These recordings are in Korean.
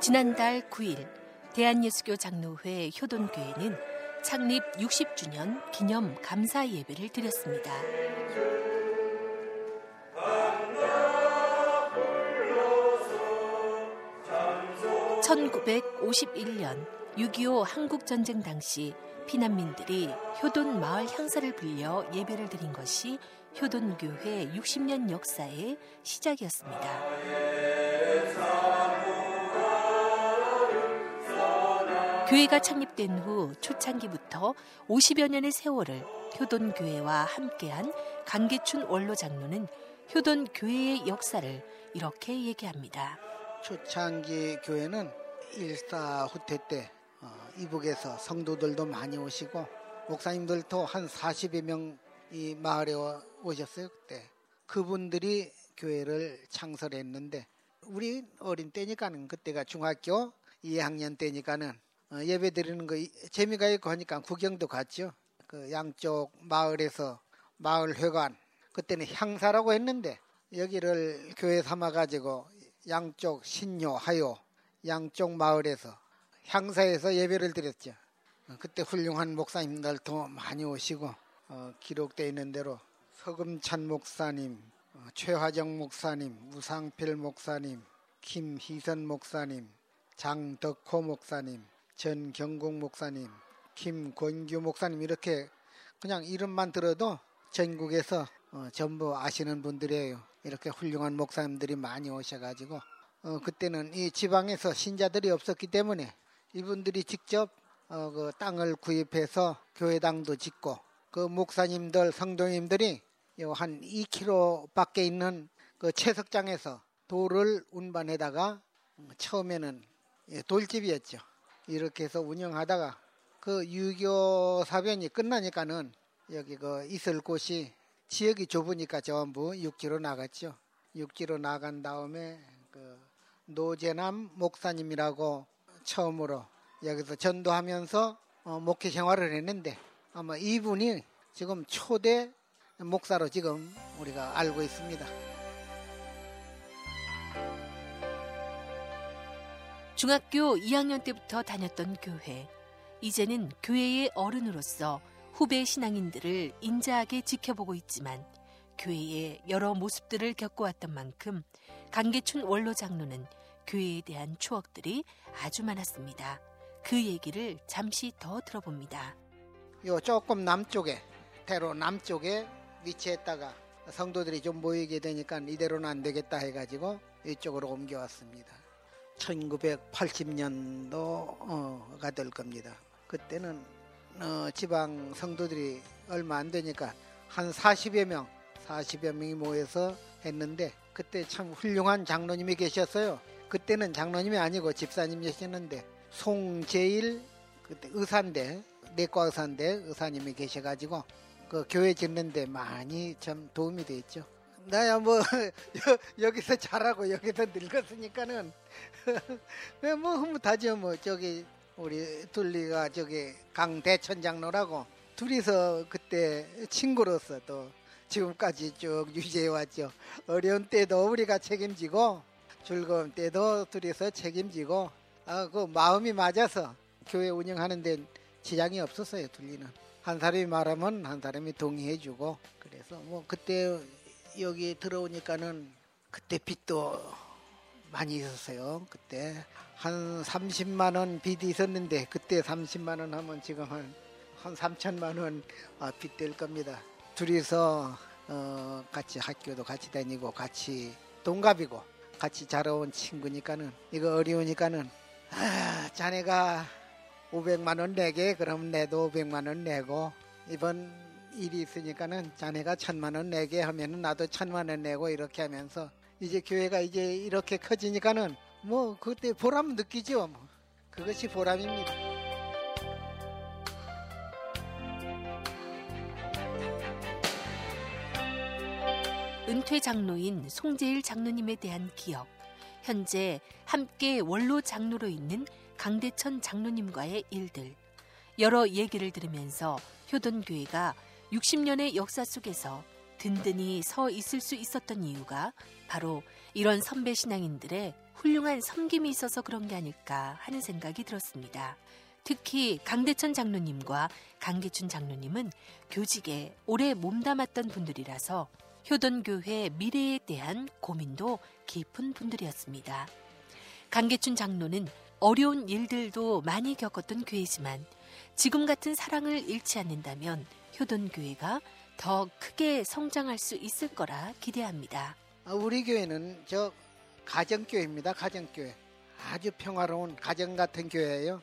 지난달 9일 대한예수교 장로회 효돈교회는 창립 60주년 기념 감사 예배를 드렸습니다. 1951년 6.25 한국전쟁 당시 피난민들이 효돈 마을 향사를 불려 예배를 드린 것이 효돈교회 60년 역사의 시작이었습니다. 교회가 창립된 후 초창기부터 50여 년의 세월을 효돈교회와 함께한 강계춘 원로 장로는 효돈교회의 역사를 이렇게 얘기합니다. 초창기 교회는 일사 후퇴 때 어, 이북에서 성도들도 많이 오시고 목사님들도 한 40여 명 이 마을에 오셨어요 그때 그분들이 교회를 창설했는데 우리 어린 때니까는 그때가 중학교 2학년 때니까는 어, 예배 드리는 거 재미가 있고 하니까 구경도 갔죠. 그 양쪽 마을에서 마을 회관 그때는 향사라고 했는데 여기를 교회 삼아 가지고 양쪽 신요 하요 양쪽 마을에서 향사에서 예배를 드렸죠. 어, 그때 훌륭한 목사님들도 많이 오시고 어, 기록되어 있는 대로 서금찬 목사님, 어, 최화정 목사님, 우상필 목사님, 김희선 목사님, 장덕호 목사님, 전경국 목사님, 김권규 목사님 이렇게 그냥 이름만 들어도 전국에서 어, 전부 아시는 분들이에요. 이렇게 훌륭한 목사님들이 많이 오셔가지고 어, 그때는 이 지방에서 신자들이 없었기 때문에 이분들이 직접 어, 그 땅을 구입해서 교회당도 짓고 그 목사님들 성도님들이 한 2km 밖에 있는 그 채석장에서 돌을 운반해다가 처음에는 예, 돌집이었죠. 이렇게 해서 운영하다가 그 유교 사변이 끝나니까는 여기 그 있을 곳이 지역이 좁으니까 전부 육지로 나갔죠. 육지로 나간 다음에 그 노재남 목사님이라고 처음으로 여기서 전도하면서 어, 목회 생활을 했는데 아마 이분이 지금 초대 목사로 지금 우리가 알고 있습니다. 중학교 2학년 때부터 다녔던 교회. 이제는 교회의 어른으로서 후배 신앙인들을 인자하게 지켜보고 있지만 교회의 여러 모습들을 겪어왔던 만큼 강계춘 원로 장로는 교회에 대한 추억들이 아주 많았습니다. 그 얘기를 잠시 더 들어봅니다. 요 조금 남쪽에 대로 남쪽에 위치했다가 성도들이 좀 모이게 되니까 이대로는 안 되겠다 해가지고 이쪽으로 옮겨왔습니다. 1980년도가 될 겁니다. 그때는 어, 지방 성도들이 얼마 안 되니까 한 40여 명, 40여 명이 모여서 했는데 그때 참 훌륭한 장로님이 계셨어요. 그때는 장로님이 아니고 집사님이셨는데 송재일 그때 의사인데 내과 의사인데 의사님이 계셔가지고 그 교회 짓는데 많이 참 도움이 됐죠. 나야 뭐 여 기서 자라고 여기서 늙었으니까는. 뭐 흐뭇하죠 뭐. 저기 우리 둘리가 저기 강대천 장로라고. 둘이서 그때 친구로서 또 지금까지 쭉 유지해 왔죠. 어려운 때도 우리가 책임지고 즐거운 때도 둘이서 책임지고 아 그 마음이 맞아서 교회 운영하는 데 지장이 없었어요 둘리는. 한 사람이 말하면 한 사람이 동의해주고. 그래서 뭐 그때 여기 들어오니까는 그때 빚도 많이 있었어요. 그때 한 30만 원 빚이 있었는데 그때 30만 원 하면 지금 한, 한 3천만 원 빚될 아, 겁니다. 둘이서 어, 같이 학교도 같이 다니고 같이 동갑이고 같이 자라온 친구니까는 이거 어려우니까는 아, 자네가 500만 원 내게 그럼 내도 500만 원 내고 이번 일이 있으니까는 자네가 천만 원 내게 하면은 나도 천만 원 내고 이렇게 하면서 이제 교회가 이제 이렇게 커지니까는 뭐 그때 보람 느끼죠. 뭐. 그것이 보람입니다. 은퇴 장로인 송재일 장로님에 대한 기억. 현재 함께 원로 장로로 있는 강대천 장로님과의 일들, 여러 얘기를 들으면서 효돈교회가 60년의 역사 속에서 든든히 서 있을 수 있었던 이유가 바로 이런 선배 신앙인들의 훌륭한 섬김이 있어서 그런 게 아닐까 하는 생각이 들었습니다. 특히 강대천 장로님과 강기춘 장로님은 교직에 오래 몸담았던 분들이라서 효돈교회 미래에 대한 고민도 깊은 분들이었습니다. 강계춘 장로는 어려운 일들도 많이 겪었던 교회지만 지금 같은 사랑을 잃지 않는다면 효돈교회가 더 크게 성장할 수 있을 거라 기대합니다. 아, 우리 교회는 저 가정교회입니다. 가정교회. 아주 평화로운 가정 같은 교회예요.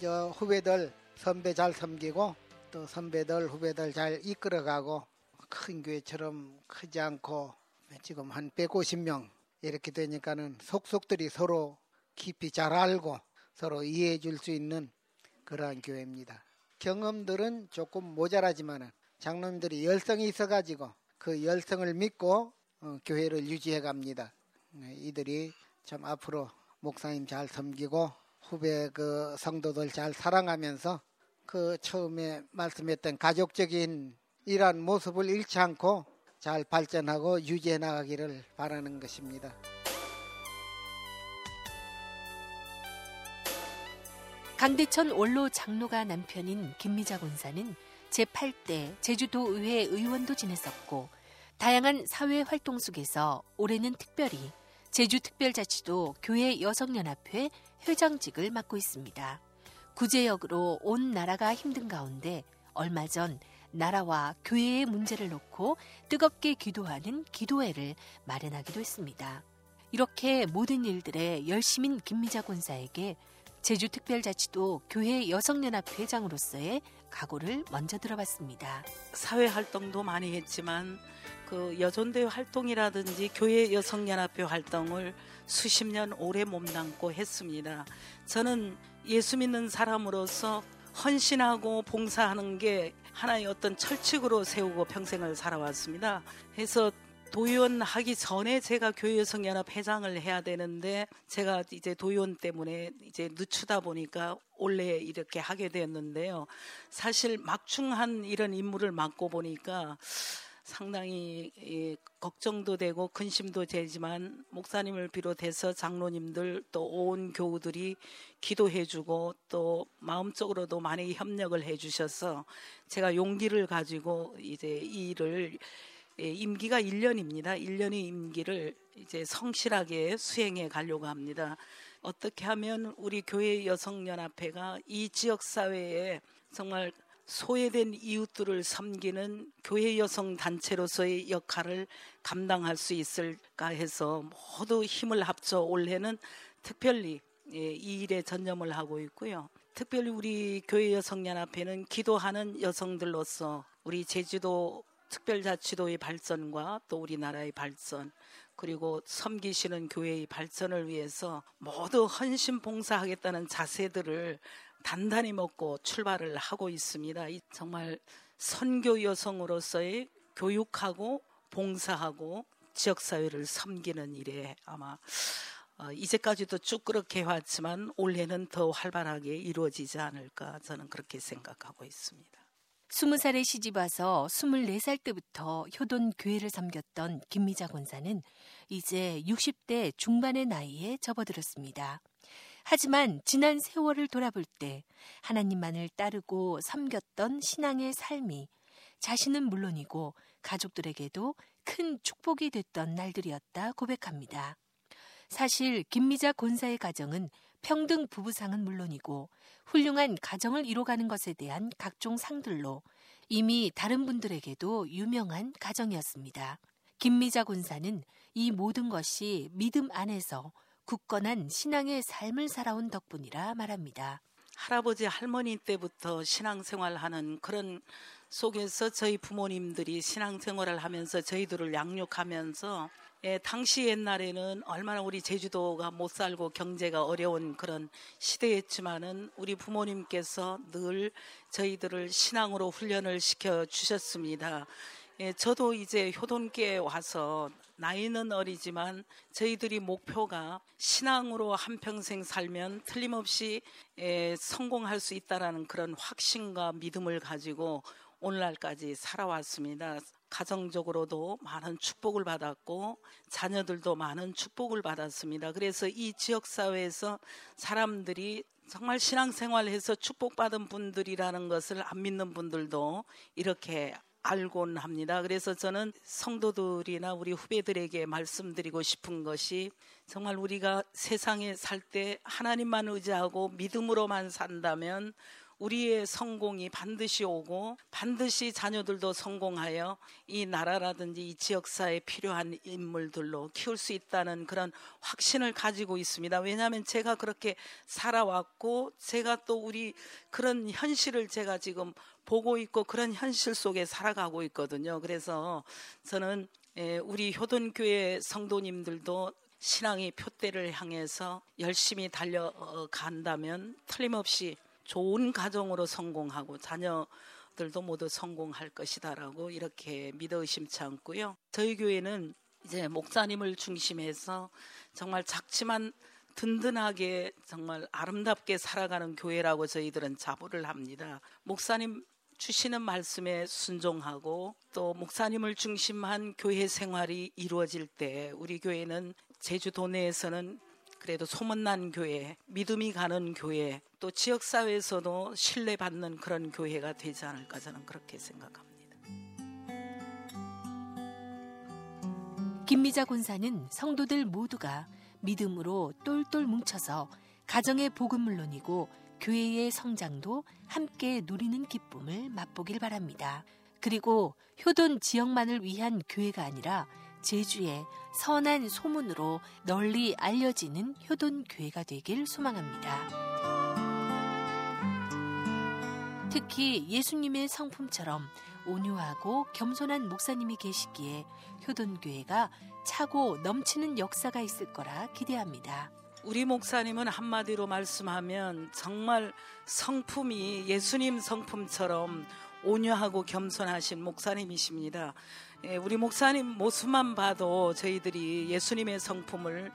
저 후배들 선배 잘 섬기고 또 선배들 후배들 잘 이끌어가고 큰 교회처럼 크지 않고 지금 한 150명 이렇게 되니까는 속속들이 서로 깊이 잘 알고 서로 이해해 줄 수 있는 그러한 교회입니다. 경험들은 조금 모자라지만은 장로님들이 열성이 있어가지고 그 열성을 믿고 어, 교회를 유지해 갑니다. 네, 이들이 참 앞으로 목사님 잘 섬기고 후배 그 성도들 잘 사랑하면서 그 처음에 말씀했던 가족적인 이러한 모습을 잃지 않고 잘 발전하고 유지해 나가기를 바라는 것입니다. 강대천 원로 장로가 남편인 김미자 권사는 제8대 제주도의회 의원도 지냈었고 다양한 사회 활동 속에서 올해는 특별히 제주특별자치도 교회 여성연합회 회장직을 맡고 있습니다. 구제역으로 온 나라가 힘든 가운데 얼마 전 나라와 교회의 문제를 놓고 뜨겁게 기도하는 기도회를 마련하기도 했습니다. 이렇게 모든 일들에 열심인 김미자 권사에게 제주특별자치도 교회 여성연합 회장으로서의 각오를 먼저 들어봤습니다. 사회 활동도 많이 했지만 그 여존대 활동이라든지 교회 여성연합회 활동을 수십 년 오래 몸담고 했습니다. 저는 예수 믿는 사람으로서 헌신하고 봉사하는 게 하나의 어떤 철칙으로 세우고 평생을 살아왔습니다. 그래서 도의원 하기 전에 제가 교회여성연합 회장을 해야 되는데 제가 이제 도의원 때문에 이제 늦추다 보니까 올해 이렇게 하게 되었는데요. 사실 막중한 이런 임무를 맡고 보니까 상당히 예, 걱정도 되고 근심도 되지만 목사님을 비롯해서 장로님들 또 온 교우들이 기도해주고 또 마음적으로도 많이 협력을 해주셔서 제가 용기를 가지고 이제 이 일을 예, 임기가 1년입니다. 1년의 임기를 이제 성실하게 수행해 가려고 합니다. 어떻게 하면 우리 교회 여성연합회가 이 지역 사회에 정말 소외된 이웃들을 섬기는 교회 여성 단체로서의 역할을 감당할 수 있을까 해서 모두 힘을 합쳐 올해는 특별히 예, 이 일에 전념을 하고 있고요. 특별히 우리 교회 여성연합회는 기도하는 여성들로서 우리 제주도 특별자치도의 발전과 또 우리나라의 발전 그리고 섬기시는 교회의 발전을 위해서 모두 헌신 봉사하겠다는 자세들을 단단히 먹고 출발을 하고 있습니다. 정말 선교 여성으로서의 교육하고 봉사하고 지역사회를 섬기는 일에 아마 어, 이제까지도 쭉 그렇게 해왔지만 올해는 더 활발하게 이루어지지 않을까 저는 그렇게 생각하고 있습니다. 20살에 시집 와서 24살 때부터 효돈 교회를 섬겼던 김미자 권사는 이제 60대 중반의 나이에 접어들었습니다. 하지만 지난 세월을 돌아볼 때 하나님만을 따르고 섬겼던 신앙의 삶이 자신은 물론이고 가족들에게도 큰 축복이 됐던 날들이었다 고백합니다. 사실 김미자 권사의 가정은 평등 부부상은 물론이고 훌륭한 가정을 이뤄가는 것에 대한 각종 상들로 이미 다른 분들에게도 유명한 가정이었습니다. 김미자 군사는 이 모든 것이 믿음 안에서 굳건한 신앙의 삶을 살아온 덕분이라 말합니다. 할아버지 할머니 때부터 신앙생활하는 그런 속에서 저희 부모님들이 신앙생활을 하면서 저희들을 양육하면서 예, 당시 옛날에는 얼마나 우리 제주도가 못 살고 경제가 어려운 그런 시대였지만은 우리 부모님께서 늘 저희들을 신앙으로 훈련을 시켜 주셨습니다. 예, 저도 이제 효돈교에 와서 나이는 어리지만 저희들이 목표가 신앙으로 한평생 살면 틀림없이 예, 성공할 수 있다라는 그런 확신과 믿음을 가지고 오늘날까지 살아왔습니다. 가정적으로도 많은 축복을 받았고 자녀들도 많은 축복을 받았습니다. 그래서 이 지역 사회에서 사람들이 정말 신앙생활해서 축복받은 분들이라는 것을 안 믿는 분들도 이렇게 알곤 합니다. 그래서 저는 성도들이나 우리 후배들에게 말씀드리고 싶은 것이 정말 우리가 세상에 살 때 하나님만 의지하고 믿음으로만 산다면 우리의 성공이 반드시 오고 반드시 자녀들도 성공하여 이 나라라든지 이 지역사에 필요한 인물들로 키울 수 있다는 그런 확신을 가지고 있습니다. 왜냐하면 제가 그렇게 살아왔고 제가 또 우리 그런 현실을 제가 지금 보고 있고 그런 현실 속에 살아가고 있거든요. 그래서 저는 예, 우리 효돈교회 성도님들도 신앙의 표대를 향해서 열심히 달려간다면 틀림없이 좋은 가정으로 성공하고 자녀들도 모두 성공할 것이다라고 이렇게 믿어 의심치 않고요. 저희 교회는 이제 목사님을 중심해서 정말 작지만 든든하게 정말 아름답게 살아가는 교회라고 저희들은 자부를 합니다. 목사님 주시는 말씀에 순종하고 또 목사님을 중심한 교회 생활이 이루어질 때 우리 교회는 제주도 내에서는 그래도 소문난 교회, 믿음이 가는 교회, 또 지역 사회에서도 신뢰받는 그런 교회가 되지 않을까 저는 그렇게 생각합니다. 김미자 권사는 성도들 모두가 믿음으로 똘똘 뭉쳐서 가정의 복음 물론이고 교회의 성장도 함께 누리는 기쁨을 맛보길 바랍니다. 그리고 효돈 지역만을 위한 교회가 아니라 제주의 선한 소문으로 널리 알려지는 효돈 교회가 되길 소망합니다. 특히 예수님의 성품처럼 온유하고 겸손한 목사님이 계시기에 효돈 교회가 차고 넘치는 역사가 있을 거라 기대합니다. 우리 목사님은 한마디로 말씀하면 정말 성품이 예수님 성품처럼 온유하고 겸손하신 목사님이십니다. 예, 우리 목사님 모습만 봐도 저희들이 예수님의 성품을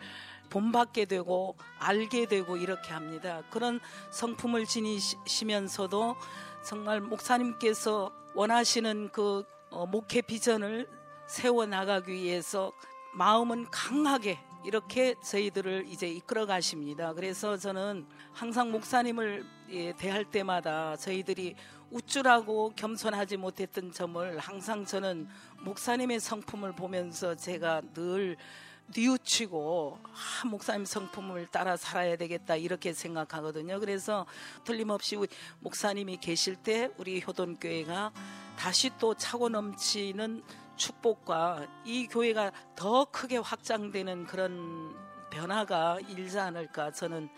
본받게 되고 알게 되고 이렇게 합니다. 그런 성품을 지니시면서도 정말 목사님께서 원하시는 그 어, 목회 비전을 세워 나가기 위해서 마음은 강하게 이렇게 저희들을 이제 이끌어 가십니다. 그래서 저는 항상 목사님을 예, 대할 때마다 저희들이 우쭐하고 겸손하지 못했던 점을 항상 저는 목사님의 성품을 보면서 제가 늘 뉘우치고 아, 목사님 성품을 따라 살아야 되겠다 이렇게 생각하거든요. 그래서 틀림없이 목사님이 계실 때 우리 효돈교회가 다시 또 차고 넘치는 축복과 이 교회가 더 크게 확장되는 그런 변화가 일지 않을까 저는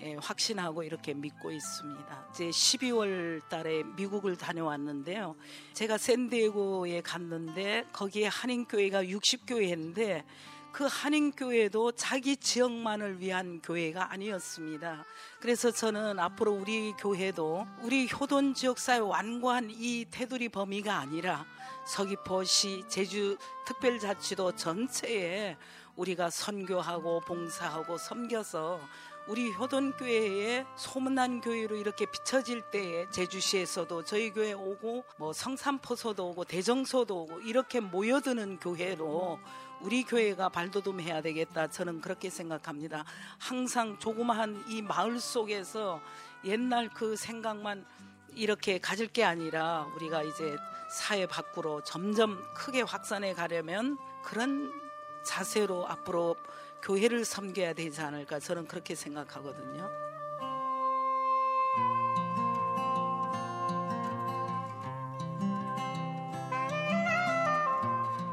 예, 확신하고 이렇게 믿고 있습니다. 이제 12월 달에 미국을 다녀왔는데요. 제가 샌디에고에 갔는데 거기에 한인교회가 60교회인데 그 한인교회도 자기 지역만을 위한 교회가 아니었습니다. 그래서 저는 앞으로 우리 교회도 우리 효돈 지역사회 완고한 이 테두리 범위가 아니라 서귀포시 제주 특별자치도 전체에 우리가 선교하고 봉사하고 섬겨서 우리 효돈교회에 소문난 교회로 이렇게 비춰질 때에 제주시에서도 저희 교회 오고 뭐 성산포소도 오고 대정소도 오고 이렇게 모여드는 교회로 우리 교회가 발돋움해야 되겠다 저는 그렇게 생각합니다. 항상 조그마한 이 마을 속에서 옛날 그 생각만 이렇게 가질 게 아니라 우리가 이제 사회 밖으로 점점 크게 확산해 가려면 그런 자세로 앞으로 교회를 섬겨야 되지 않을까 저는 그렇게 생각하거든요.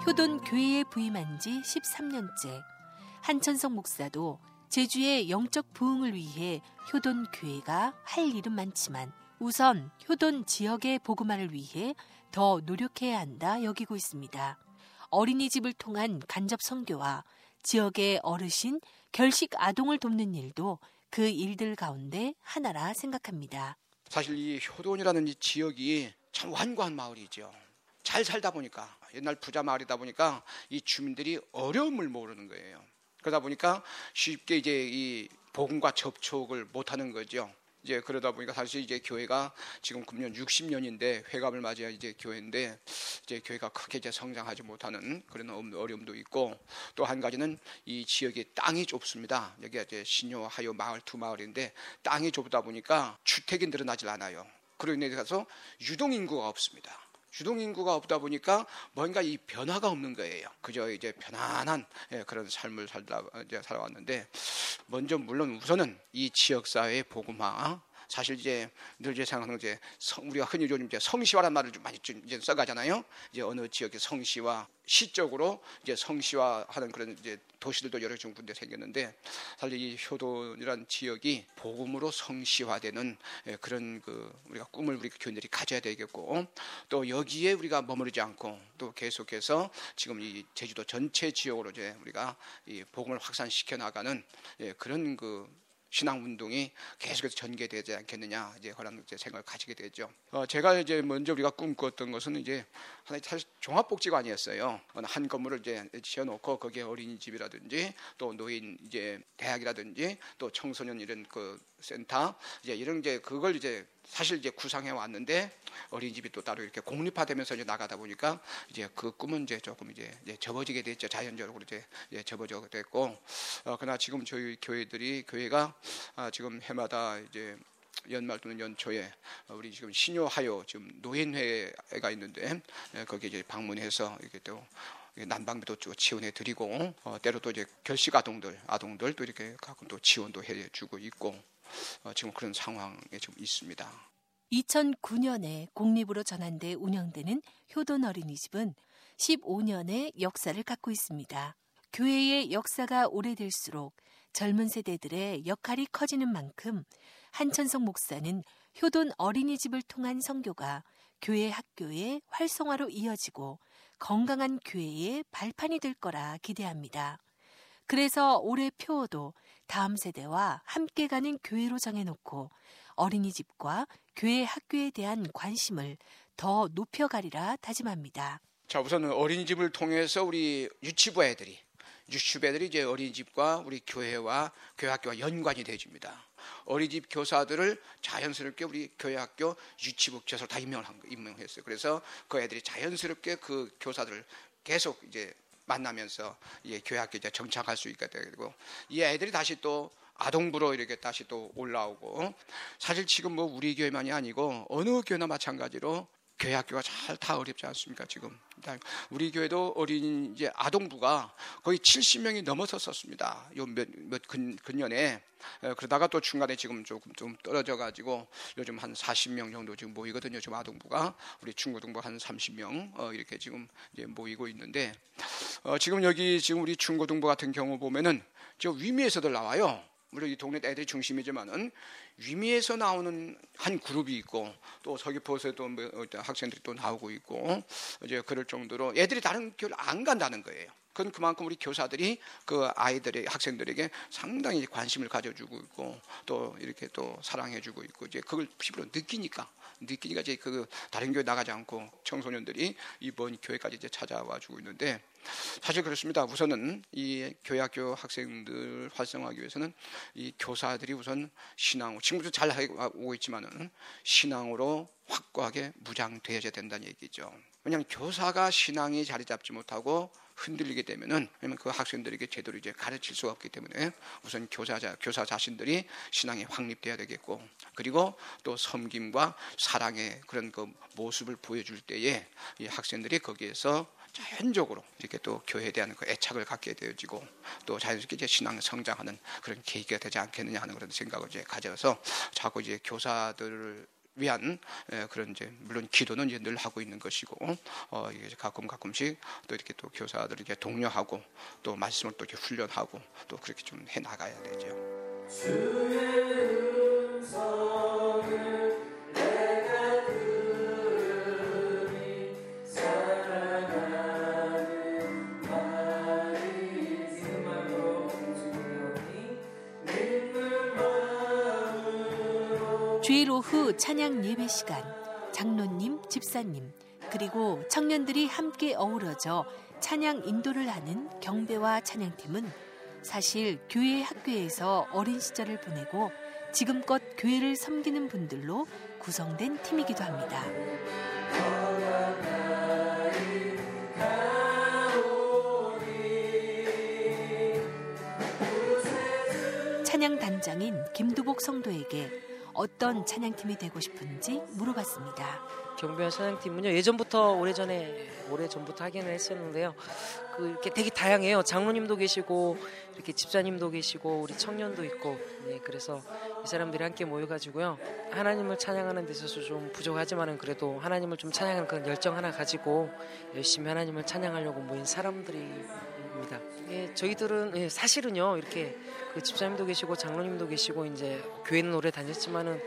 효돈 교회에 부임한 지 13년째 한천성 목사도 제주의 영적 부흥을 위해 효돈 교회가 할 일은 많지만 우선 효돈 지역의 복음화를 위해 더 노력해야 한다 여기고 있습니다. 어린이집을 통한 간접 선교와 지역의 어르신, 결식 아동을 돕는 일도 그 일들 가운데 하나라 생각합니다. 사실 이 효돈이라는 이 지역이 참 완고한 마을이죠. 잘 살다 보니까 옛날 부자 마을이다 보니까 이 주민들이 어려움을 모르는 거예요. 그러다 보니까 쉽게 이제 이 복음과 접촉을 못하는 거죠. 이제 그러다 보니까 사실 이제 교회가 지금 금년 60년인데 회갑을 맞이한 이제 교회인데 이제 교회가 크게 이제 성장하지 못하는 그런 어려움도 있고 또 한 가지는 이 지역의 땅이 좁습니다. 여기가 이제 신요 하요 마을 두 마을인데 땅이 좁다 보니까 주택이 늘어나질 않아요. 그로 인해서 유동 인구가 없습니다. 유동 인구가 없다 보니까 뭔가 이 변화가 없는 거예요. 그저 이제 편안한 예, 그런 삶을 살다 이제 살아왔는데 먼저 물론 우선은 이 지역 사회의 복음화 사실 이제 늘 이제 생각하는 이제 성, 우리가 흔히 요즘 이제 성시화란 말을 좀 많이 좀 이제 써가잖아요. 이제 어느 지역의 성시화 시적으로 이제 성시화하는 그런 이제 도시들도 여러 좀 군데 생겼는데 사실 이 효도이란 지역이 복음으로 성시화되는 예, 그런 그 우리가 꿈을 우리 교인들이 가져야 되겠고 또 여기에 우리가 머무르지 않고 또 계속해서 지금 이 제주도 전체 지역으로 이제 우리가 이 복음을 확산시켜 나가는 예, 그런 그 신앙 운동이 계속해서 전개되지 않겠느냐 이제 그런 이제 생각을 가지게 되죠. 어, 제가 이제 먼저 우리가 꿈꿨던 것은 이제 사실 종합복지관이었어요. 한 건물을 이제 지어놓고 거기에 어린이집이라든지 또 노인 이제 대학이라든지 또 청소년 이런 그 센터 이제 이런 이제 그걸 이제 사실 이제 구상해 왔는데 어린이집이 또 따로 이렇게 공립화되면서 이제 나가다 보니까 이제 그 꿈은 이제 조금 이제, 이제 접어지게 됐죠. 자연적으로 이제, 이제 접어져 됐고 어, 그러나 지금 저희 교회들이 교회가 아, 지금 해마다 이제 연말 또는 연초에 우리 지금 신요하요 지금 노인회가 있는데 예, 거기 이제 방문해서 이렇게 또 난방비도 지원해 드리고 어, 때로 또 이제 결식 아동들 아동들 또 이렇게 가끔 또 지원도 해 주고 있고 어, 지금 그런 상황에 좀 있습니다. 2009년에 공립으로 전환돼 운영되는 효돈 어린이집은 15년의 역사를 갖고 있습니다. 교회의 역사가 오래될수록 젊은 세대들의 역할이 커지는 만큼 한천성 목사는 효돈 어린이집을 통한 선교가 교회 학교의 활성화로 이어지고 건강한 교회의 발판이 될 거라 기대합니다. 그래서 올해 표어도 다음 세대와 함께 가는 교회로 정해놓고 어린이집과 교회 학교에 대한 관심을 더 높여가리라 다짐합니다. 자, 우선은 어린이집을 통해서 우리 유치부 애들이 유치부 애들이 이제 어린이집과 우리 교회와 교회 학교와 연관이 되어집니다. 어린이집 교사들을 자연스럽게 우리 교회 학교 유치부 교사로 다 임명을 한 거, 임명했어요. 그래서 그 애들이 자연스럽게 그 교사들을 계속 이제 만나면서 예, 교회 학교 이제 정착할 수 있게 되고 이 애들이 다시 또 아동부로 이렇게 다시 또 올라오고 사실 지금 뭐 우리 교회만이 아니고 어느 교회나 마찬가지로 교회 학교가 잘 다 어렵지 않습니까 지금? 우리 교회도 어린 이제 아동부가 거의 70명이 넘어섰었습니다. 요몇몇 근년에. 그러다가 또 중간에 지금 조금 좀 떨어져 가지고 요즘 한 40명 정도 지금 모이거든요 지금 아동부가. 우리 중고등부 한 30명 어, 이렇게 지금 이제 모이고 있는데 어, 지금 여기 지금 우리 중고등부 같은 경우 보면은 저 위미에서들 나와요. 물론 이 동네 애들이 중심이지만은 위미에서 나오는 한 그룹이 있고 또 서귀포에서도 뭐 학생들이 또 나오고 있고 이제 그럴 정도로 애들이 다른 교를 안 간다는 거예요. 그건 그만큼 우리 교사들이 그 아이들의 학생들에게 상당히 관심을 가져주고 있고 또 이렇게 또 사랑해주고 있고 이제 그걸 피부로 느끼니까 느끼니까 이제 그 다른 교회 나가지 않고 청소년들이 이번 교회까지 이제 찾아와 주고 있는데 사실 그렇습니다. 우선은 이 교회학교 학생들 활성화하기 위해서는 이 교사들이 우선 신앙, 지금도 잘 하고 있지만은 신앙으로 확고하게 무장되어야 된다는 얘기죠. 왜냐하면 교사가 신앙이 자리 잡지 못하고 흔들리게 되면은 그 학생들에게 제대로 이제 가르칠 수가 없기 때문에 우선 교사자 교사 자신들이 신앙이 확립돼야 되겠고 그리고 또 섬김과 사랑의 그런 그 모습을 보여줄 때에 이 학생들이 거기에서 자연적으로 이렇게 또 교회에 대한 그 애착을 갖게 되어지고 또 자연스럽게 이제 신앙 성장하는 그런 계기가 되지 않겠느냐 하는 그런 생각을 이제 가져서 자꾸 이제 교사들을 위한 그런 이제 물론 기도는 이제 늘 하고 있는 것이고 어 이게 가끔 가끔씩 또 이렇게 또 교사들 이렇게 독려하고 또 말씀을 또 이렇게 훈련하고 또 그렇게 좀 해 나가야 되죠. 주일 오후 찬양 예배 시간 장로님, 집사님 그리고 청년들이 함께 어우러져 찬양 인도를 하는 경배와 찬양팀은 사실 교회 학교에서 어린 시절을 보내고 지금껏 교회를 섬기는 분들로 구성된 팀이기도 합니다. 찬양 단장인 김두복 성도에게 어떤 찬양팀이 되고 싶은지 물어봤습니다. 경비원 찬양팀은요 예전부터 오래전에 오래 전부터 하기는 했었는데요. 그 이렇게 되게 다양해요. 장로님도 계시고 이렇게 집사님도 계시고 우리 청년도 있고 네 그래서 이 사람들이 함께 모여가지고요 하나님을 찬양하는 데 있어서 좀 부족하지만은 그래도 하나님을 좀 찬양하는 그런 열정 하나 가지고 열심히 하나님을 찬양하려고 모인 사람들 입니다. 예, 저희들은 예, 사실은요 이렇게 그 집사님도 계시고 장로님도 계시고 이제 교회는 오래 다녔지만은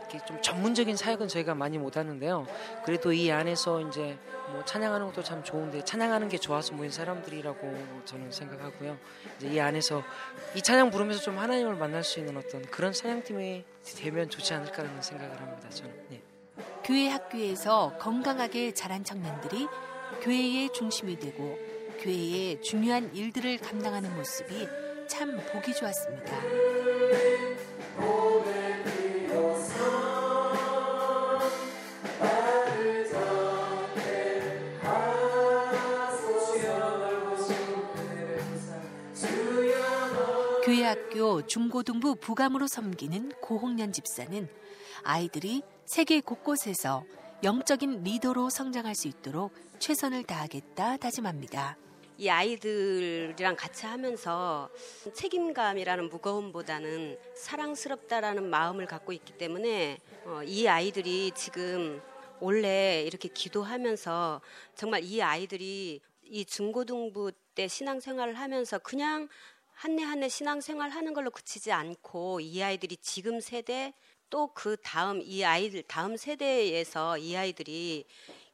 이렇게 좀 전문적인 사역은 저희가 많이 못 하는데요. 그래도 이 안에서 이제 뭐 찬양하는 것도 참 좋은데 찬양하는 게 좋아서 모인 사람들이라고 저는 생각하고요. 이제 이 안에서 이 찬양 부르면서 좀 하나님을 만날 수 있는 어떤 그런 찬양팀이 되면 좋지 않을까라는 생각을 합니다. 저는. 네. 교회 학교에서 건강하게 자란 청년들이 교회의 중심이 되고 교회의 중요한 일들을 감당하는 모습이 참 보기 좋았습니다. 교회학교 중고등부 부감으로 섬기는 고홍련 집사는 아이들이 세계 곳곳에서 영적인 리더로 성장할 수 있도록 최선을 다하겠다 다짐합니다. 이 아이들이랑 같이 하면서 책임감이라는 무거움보다는 사랑스럽다라는 마음을 갖고 있기 때문에 어, 이 아이들이 지금 원래 이렇게 기도하면서 정말 이 아이들이 이 중고등부 때 신앙생활을 하면서 그냥 한해 한 해 신앙생활 하는 걸로 그치지 않고 이 아이들이 지금 세대 또 그 다음 이 아이들 다음 세대에서 이 아이들이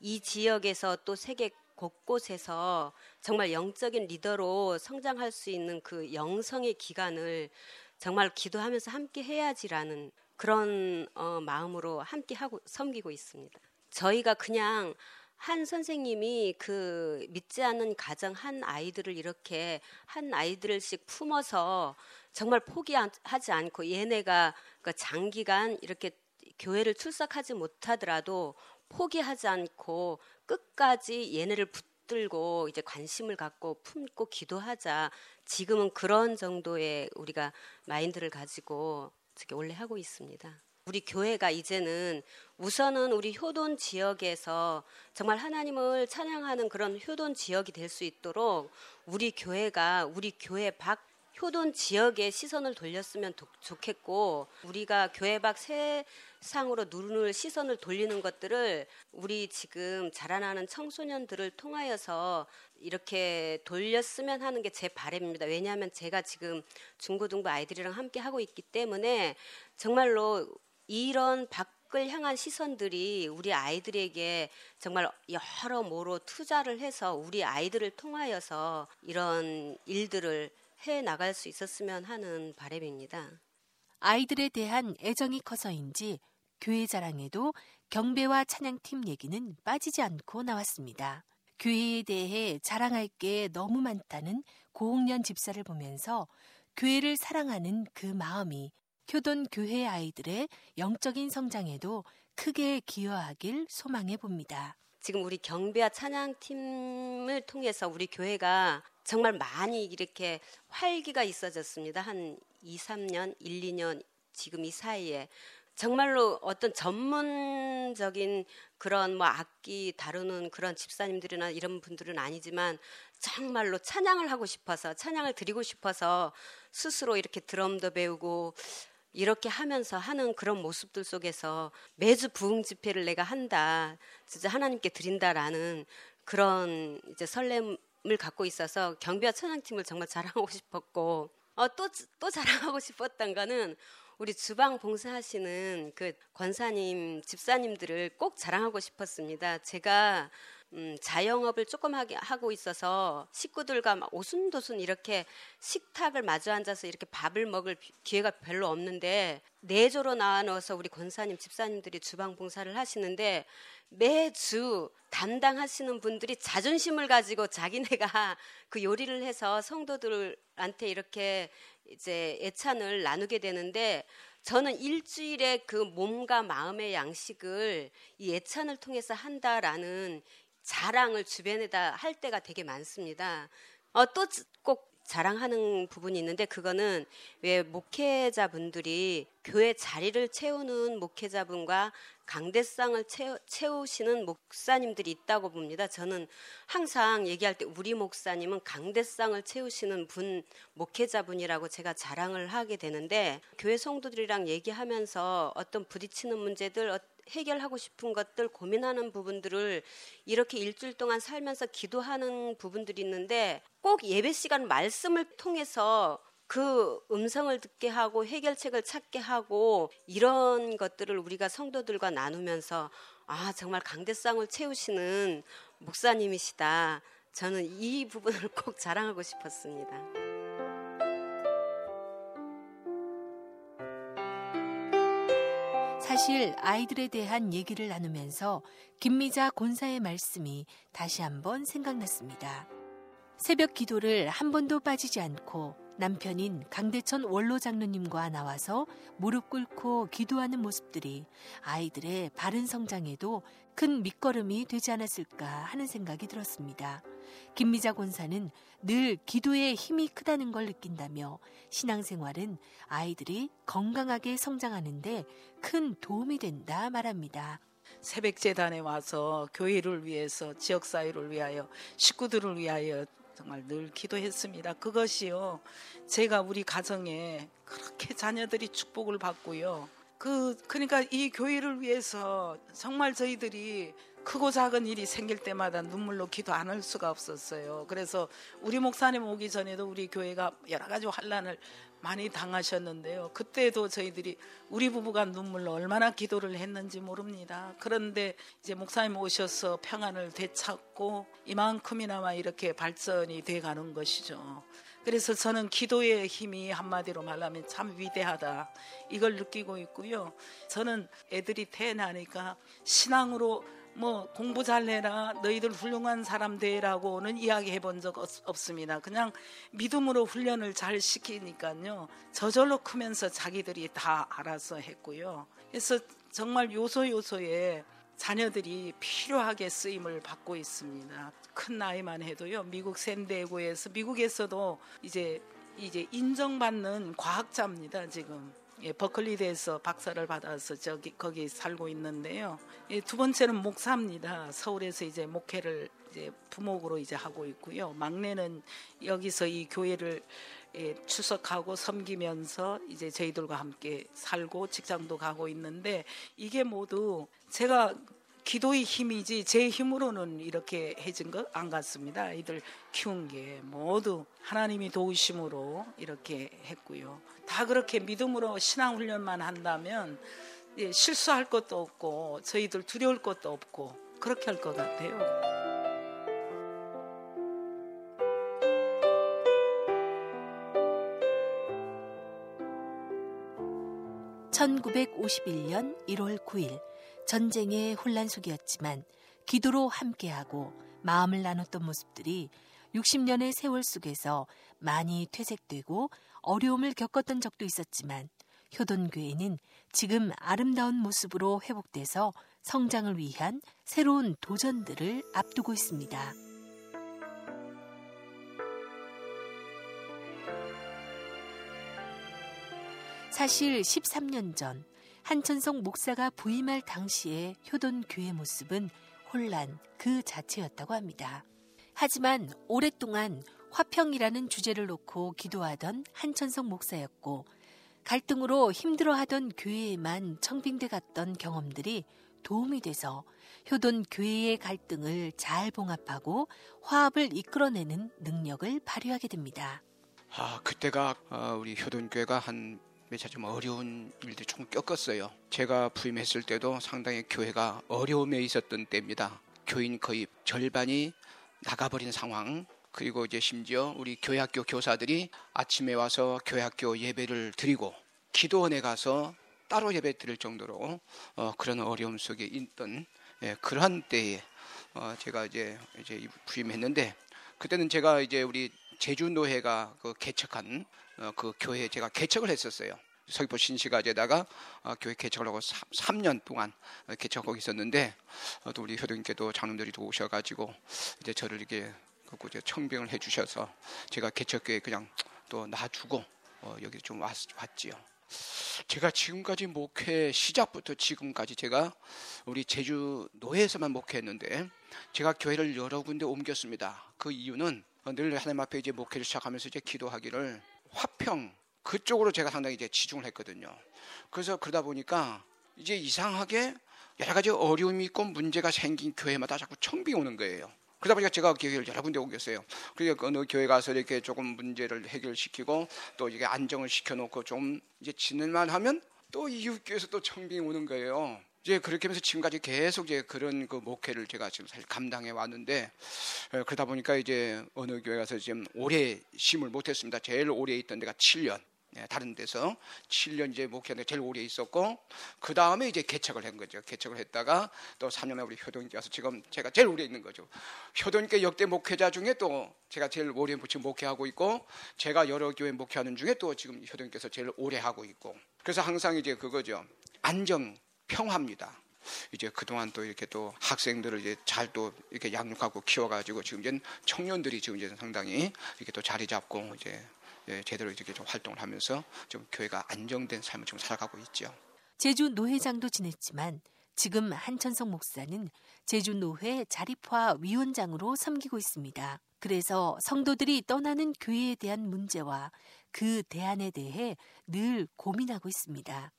이 지역에서 또 세계 곳곳에서 정말 영적인 리더로 성장할 수 있는 그 영성의 기간을 정말 기도하면서 함께 해야지라는 그런 어, 마음으로 함께 하고 섬기고 있습니다. 저희가 그냥 한 선생님이 그 믿지 않는 가정 한 아이들을 이렇게 한 아이들씩 품어서 정말 포기하지 않고 얘네가 그 장기간 이렇게 교회를 출석하지 못하더라도 포기하지 않고 끝까지 얘네를 붙들고 이제 관심을 갖고 품고 기도하자. 지금은 그런 정도의 우리가 마인드를 가지고 어떻게 원래 하고 있습니다. 우리 교회가 이제는 우선은 우리 효돈 지역에서 정말 하나님을 찬양하는 그런 효돈 지역이 될 수 있도록 우리 교회가 우리 교회 밖 효돈 지역에 시선을 돌렸으면 좋겠고 우리가 교회 밖 세상으로 눈을 시선을 돌리는 것들을 우리 지금 자라나는 청소년들을 통하여서 이렇게 돌렸으면 하는 게 제 바람입니다. 왜냐하면 제가 지금 중고등부 아이들이랑 함께 하고 있기 때문에 정말로 이런 밖을 향한 시선들이 우리 아이들에게 정말 여러 모로 투자를 해서 우리 아이들을 통하여서 이런 일들을 해 나갈 수 있었으면 하는 바람입니다. 아이들에 대한 애정이 커서인지 교회 자랑에도 경배와 찬양팀 얘기는 빠지지 않고 나왔습니다. 교회에 대해 자랑할 게 너무 많다는 고홍련 집사를 보면서 교회를 사랑하는 그 마음이 효돈 교회 아이들의 영적인 성장에도 크게 기여하길 소망해 봅니다. 지금 우리 경배와 찬양팀을 통해서 우리 교회가 정말 많이 이렇게 활기가 있어졌습니다. 한 2, 3년, 1, 2년 지금 이 사이에 정말로 어떤 전문적인 그런 뭐 악기 다루는 그런 집사님들이나 이런 분들은 아니지만 정말로 찬양을 하고 싶어서 찬양을 드리고 싶어서 스스로 이렇게 드럼도 배우고 이렇게 하면서 하는 그런 모습들 속에서 매주 부흥 집회를 내가 한다. 진짜 하나님께 드린다라는 그런 이제 설렘을 갖고 있어서 경비와 천양팀을 정말 자랑하고 싶었고 어, 또, 또 자랑하고 싶었던 거는 우리 주방 봉사하시는 그 권사님, 집사님들을 꼭 자랑하고 싶었습니다. 제가 음, 자영업을 조금 하게 하고 있어서 식구들과 막 오순도순 이렇게 식탁을 마주 앉아서 이렇게 밥을 먹을 기회가 별로 없는데 내조로 나눠서 우리 권사님 집사님들이 주방 봉사를 하시는데 매주 담당하시는 분들이 자존심을 가지고 자기네가 그 요리를 해서 성도들한테 이렇게 이제 애찬을 나누게 되는데 저는 일주일에 그 몸과 마음의 양식을 이 애찬을 통해서 한다라는 자랑을 주변에다 할 때가 되게 많습니다. 어, 또 꼭 자랑하는 부분이 있는데 그거는 왜 목회자분들이 교회 자리를 채우는 목회자분과 강대상을 채우, 시는 목사님들이 있다고 봅니다. 저는 항상 얘기할 때 우리 목사님은 강대상을 채우시는 분 목회자분이라고 제가 자랑을 하게 되는데 교회 성도들이랑 얘기하면서 어떤 부딪히는 문제들 해결하고 싶은 것들 고민하는 부분들을 이렇게 일주일 동안 살면서 기도하는 부분들이 있는데 꼭 예배 시간 말씀을 통해서 그 음성을 듣게 하고 해결책을 찾게 하고 이런 것들을 우리가 성도들과 나누면서 아 정말 강대상을 채우시는 목사님이시다. 저는 이 부분을 꼭 자랑하고 싶었습니다. 사실 아이들에 대한 얘기를 나누면서 김미자 권사의 말씀이 다시 한번 생각났습니다. 새벽 기도를 한 번도 빠지지 않고 남편인 강대천 원로 장로님과 나와서 무릎 꿇고 기도하는 모습들이 아이들의 바른 성장에도 큰 밑거름이 되지 않았을까 하는 생각이 들었습니다. 김미자 권사는 늘 기도에 힘이 크다는 걸 느낀다며 신앙생활은 아이들이 건강하게 성장하는데 큰 도움이 된다 말합니다. 새벽 재단에 와서 교회를 위해서 지역 사회를 위하여 식구들을 위하여 정말 늘 기도했습니다. 그것이요. 제가 우리 가정에 그렇게 자녀들이 축복을 받고요. 그 그러니까 이 교회를 위해서 정말 저희들이 크고 작은 일이 생길 때마다 눈물로 기도 안 할 수가 없었어요. 그래서 우리 목사님 오기 전에도 우리 교회가 여러 가지 환란을 많이 당하셨는데요. 그때도 저희들이 우리 부부가 눈물로 얼마나 기도를 했는지 모릅니다. 그런데 이제 목사님 오셔서 평안을 되찾고 이만큼이나마 이렇게 발전이 돼 가는 것이죠. 그래서 저는 기도의 힘이 한마디로 말하면 참 위대하다. 이걸 느끼고 있고요. 저는 애들이 태어나니까 신앙으로 뭐 공부 잘해라 너희들 훌륭한 사람 되라고는 이야기해 본 적 없습니다. 그냥 믿음으로 훈련을 잘 시키니까요. 저절로 크면서 자기들이 다 알아서 했고요. 그래서 정말 요소 요소에 자녀들이 필요하게 쓰임을 받고 있습니다. 큰 나이만 해도요. 미국 샌디에고에서 미국에서도 이제 이제 인정받는 과학자입니다. 지금 예, 버클리대에서 박사를 받아서 저기 거기 살고 있는데요. 예, 두 번째는 목사입니다. 서울에서 이제 목회를 이제 부목으로 이제 하고 있고요. 막내는 여기서 이 교회를 예, 추석하고 섬기면서 이제 저희들과 함께 살고 직장도 가고 있는데 이게 모두 제가 기도의 힘이지 제 힘으로는 이렇게 해진 것 안 같습니다. 이들 키운 게 모두 하나님이 도우심으로 이렇게 했고요. 다 그렇게 믿음으로 신앙 훈련만 한다면 예, 실수할 것도 없고 저희들 두려울 것도 없고 그렇게 할 것 같아요. (1951년 1월 9일) 전쟁의 혼란 속이었지만 기도로 함께하고 마음을 나눴던 모습들이 60년의 세월 속에서 많이 퇴색되고 어려움을 겪었던 적도 있었지만 효돈교회는 지금 아름다운 모습으로 회복돼서 성장을 위한 새로운 도전들을 앞두고 있습니다. 사실 13년 전 한천성 목사가 부임할 당시의 효돈교회 모습은 혼란 그 자체였다고 합니다. 하지만 오랫동안 화평이라는 주제를 놓고 기도하던 한천성 목사였고 갈등으로 힘들어하던 교회에만 청빙돼 갔던 경험들이 도움이 돼서 효돈 교회의 갈등을 잘 봉합하고 화합을 이끌어내는 능력을 발휘하게 됩니다. 아 그때가 아, 우리 효돈교회가 한 몇차 좀 어려운 일들이 좀 겪었어요. 제가 부임했을 때도 상당히 교회가 어려움에 있었던 때입니다. 교인 거의 절반이 나가버린 상황. 그리고 이제 심지어 우리 교회학교 교사들이 아침에 와서 교회학교 예배를 드리고 기도원에 가서 따로 예배 드릴 정도로 어, 그런 어려움 속에 있던 예, 그러한 때에 어, 제가 이제 이제 부임했는데 그때는 제가 이제 우리 제주 노회가 그 개척한 어, 그 교회 제가 개척을 했었어요. 서귀포 신시가제다가 어, 교회 개척을 하고 3, 년 동안 개척하고 있었는데 어, 또 우리 효도님께도 장로들이 오셔가지고 이제 저를 이렇게 그 이제 청빙을 해주셔서 제가 개척교회 그냥 또 놔주고 어, 여기 좀 왔, 왔지요. 제가 지금까지 목회 시작부터 지금까지 제가 우리 제주 노회에서만 목회했는데 제가 교회를 여러 군데 옮겼습니다. 그 이유는 늘 하나님 앞에 이제 목회를 시작하면서 이제 기도하기를 화평 그쪽으로 제가 상당히 이제 치중을 했거든요. 그래서 그러다 보니까 이제 이상하게 여러 가지 어려움이 있고 문제가 생긴 교회마다 자꾸 청빙 오는 거예요. 그러다 보니까 제가 교회를 여러 군데 옮겼어요. 그러니까 어느 교회 가서 이렇게 조금 문제를 해결시키고 또 이게 안정을 시켜놓고 좀 이제 지낼만 하면 또 이웃교회에서 또 청빙이 오는 거예요. 이제 그렇게 하면서 지금까지 계속 이제 그런 그 목회를 제가 지금 사실 감당해 왔는데 그러다 보니까 이제 어느 교회 가서 지금 오래 심을 못했습니다. 제일 오래 있던 데가 7년. 예, 다른 데서 7년 이제 목회하는데 제일 오래 있었고 그 다음에 이제 개척을 한 거죠. 개척을 했다가 또 3년에 우리 효동께 와서 지금 제가 제일 오래 있는 거죠. 효동께 역대 목회자 중에 또 제가 제일 오래 지금 목회하고 있고 제가 여러 교회 목회하는 중에 또 지금 효동께서 제일 오래 하고 있고 그래서 항상 이제 그거죠. 안정 평화입니다. 이제 그동안 또 이렇게 또 학생들을 이제 잘 또 이렇게 양육하고 키워가지고 지금 이제 청년들이 지금 이제 상당히 이렇게 또 자리 잡고 이제 예, 제대로 이렇게 좀 활동을 하면서 좀 교회가 안정된 삶을 좀 살아가고 있죠. 제주 노회장도 지냈지만 지금 한천성 목사는 제주 노회 자립화 위원장으로 섬기고 있습니다. 그래서 성도들이 떠나는 교회에 대한 문제와 그 대안에 대해 늘 고민하고 있습니다.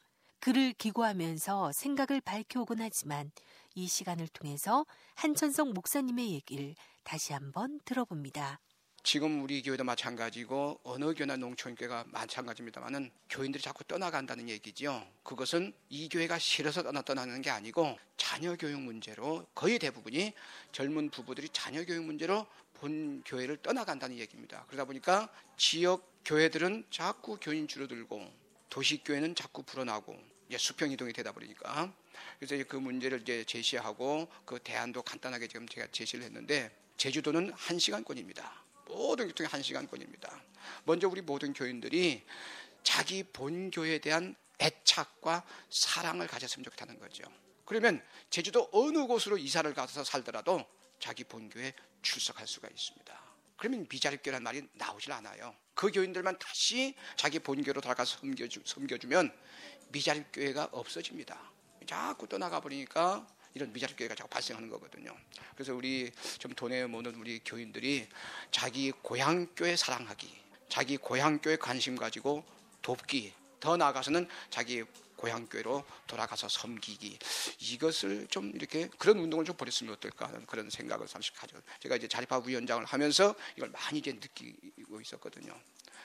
그를 기고하면서 생각을 밝혀오곤 하지만 이 시간을 통해서 한천성 목사님의 얘기를 다시 한번 들어봅니다. 지금 우리 교회도 마찬가지고 어느 교회나 농촌교회가 마찬가지입니다만은 교인들이 자꾸 떠나간다는 얘기죠. 그것은 이 교회가 싫어서 떠나 떠나는 게 아니고 자녀 교육 문제로 거의 대부분이 젊은 부부들이 자녀 교육 문제로 본 교회를 떠나간다는 얘기입니다. 그러다 보니까 지역 교회들은 자꾸 교인 줄어들고 도시 교회는 자꾸 불어나고 이제 수평 이동이 되다 보니까 그래서 그 문제를 이제 제시하고 그 대안도 간단하게 지금 제가 제시를 했는데 제주도는 한 시간권입니다. 모든 교통이 한 시간권입니다. 먼저 우리 모든 교인들이 자기 본교에 대한 애착과 사랑을 가졌으면 좋겠다는 거죠. 그러면 제주도 어느 곳으로 이사를 가서 살더라도 자기 본교에 출석할 수가 있습니다. 그러면 미자립교라는 말이 나오질 않아요. 그 교인들만 다시 자기 본교로 돌아가서 섬겨주, 섬겨주면 미자립 교회가 없어집니다. 자꾸 떠나가 버리니까 이런 미자립 교회가 자꾸 발생하는 거거든요. 그래서 우리 좀 돈에 모는 우리 교인들이 자기 고향 교회 사랑하기, 자기 고향 교회 관심 가지고 돕기, 더 나아가서는 자기 고향 교회로 돌아가서 섬기기 이것을 좀 이렇게 그런 운동을 좀 벌였으면 어떨까 하는 그런 생각을 잠시 가져. 제가 이제 자립화 위원장을 하면서 이걸 많이 이제 느끼고 있었거든요.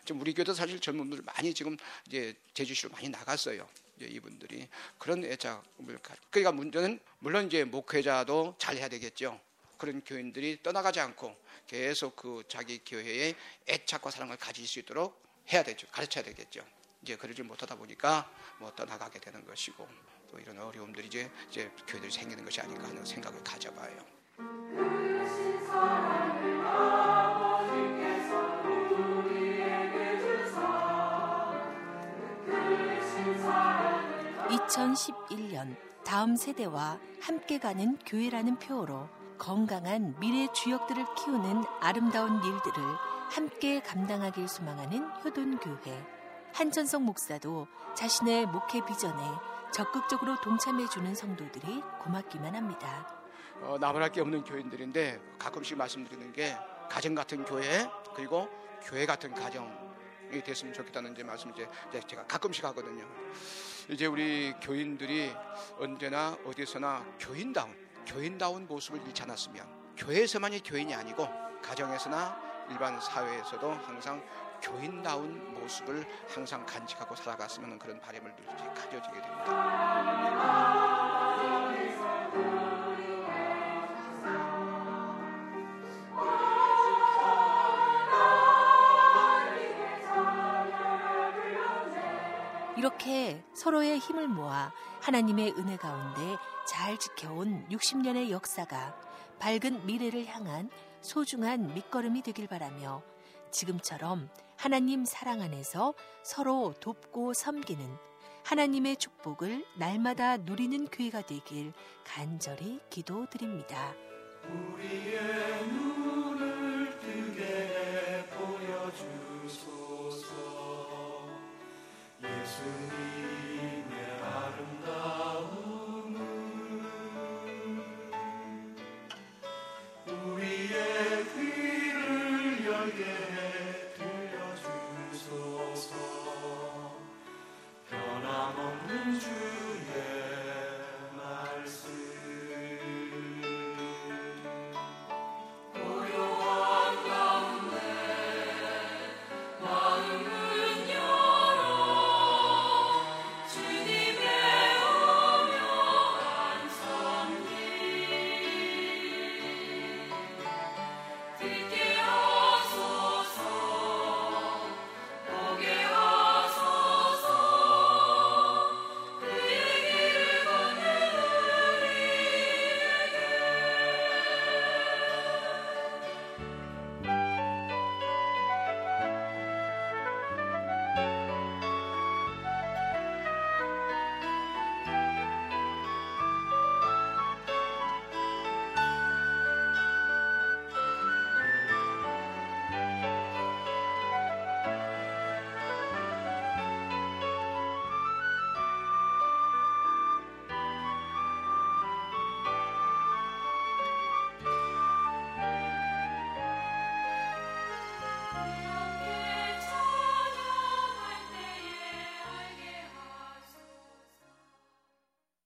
좀 우리 교회도 사실 젊은 분들 많이 지금 이제 제주시로 많이 나갔어요. 이분들이 그런 애착을 그러니까 문제는 물론 이제 목회자도 잘 해야 되겠죠. 그런 교인들이 떠나가지 않고 계속 그 자기 교회에 애착과 사랑을 가질 수 있도록 해야 되죠. 가르쳐야 되겠죠. 이제 그러지 못하다 보니까 뭐 떠나가게 되는 것이고 또 이런 어려움들이 이제 이제 교회들이 생기는 것이 아닌가 하는 생각을 가져봐요. 2011년 다음 세대와 함께 가는 교회라는 표어로 건강한 미래 주역들을 키우는 아름다운 일들을 함께 감당하길 소망하는 효돈교회. 한전성 목사도 자신의 목회 비전에 적극적으로 동참해주는 성도들이 고맙기만 합니다. 어, 나무랄 게 없는 교인들인데 가끔씩 말씀드리는 게 가정 같은 교회 그리고 교회 같은 가정이 됐으면 좋겠다는 이제 말씀 이제 제가 가끔씩 하거든요. 이제 우리 교인들이 언제나 어디서나 교인다운 교인다운 모습을 잃지 않았으면 교회에서만이 교인이 아니고 가정에서나 일반 사회에서도 항상 교인다운 모습을 항상 간직하고 살아갔으면 그런 바람을 가져지게 됩니다. 이렇게 서로의 힘을 모아 하나님의 은혜 가운데 잘 지켜온 60년의 역사가 밝은 미래를 향한 소중한 밑거름이 되길 바라며 지금처럼 하나님 사랑 안에서 서로 돕고 섬기는 하나님의 축복을 날마다 누리는 교회가 되길 간절히 기도드립니다. 우리의 눈을 뜨게 보여주소서 예수님의 아름다움을 우리의 귀를 열게 해 times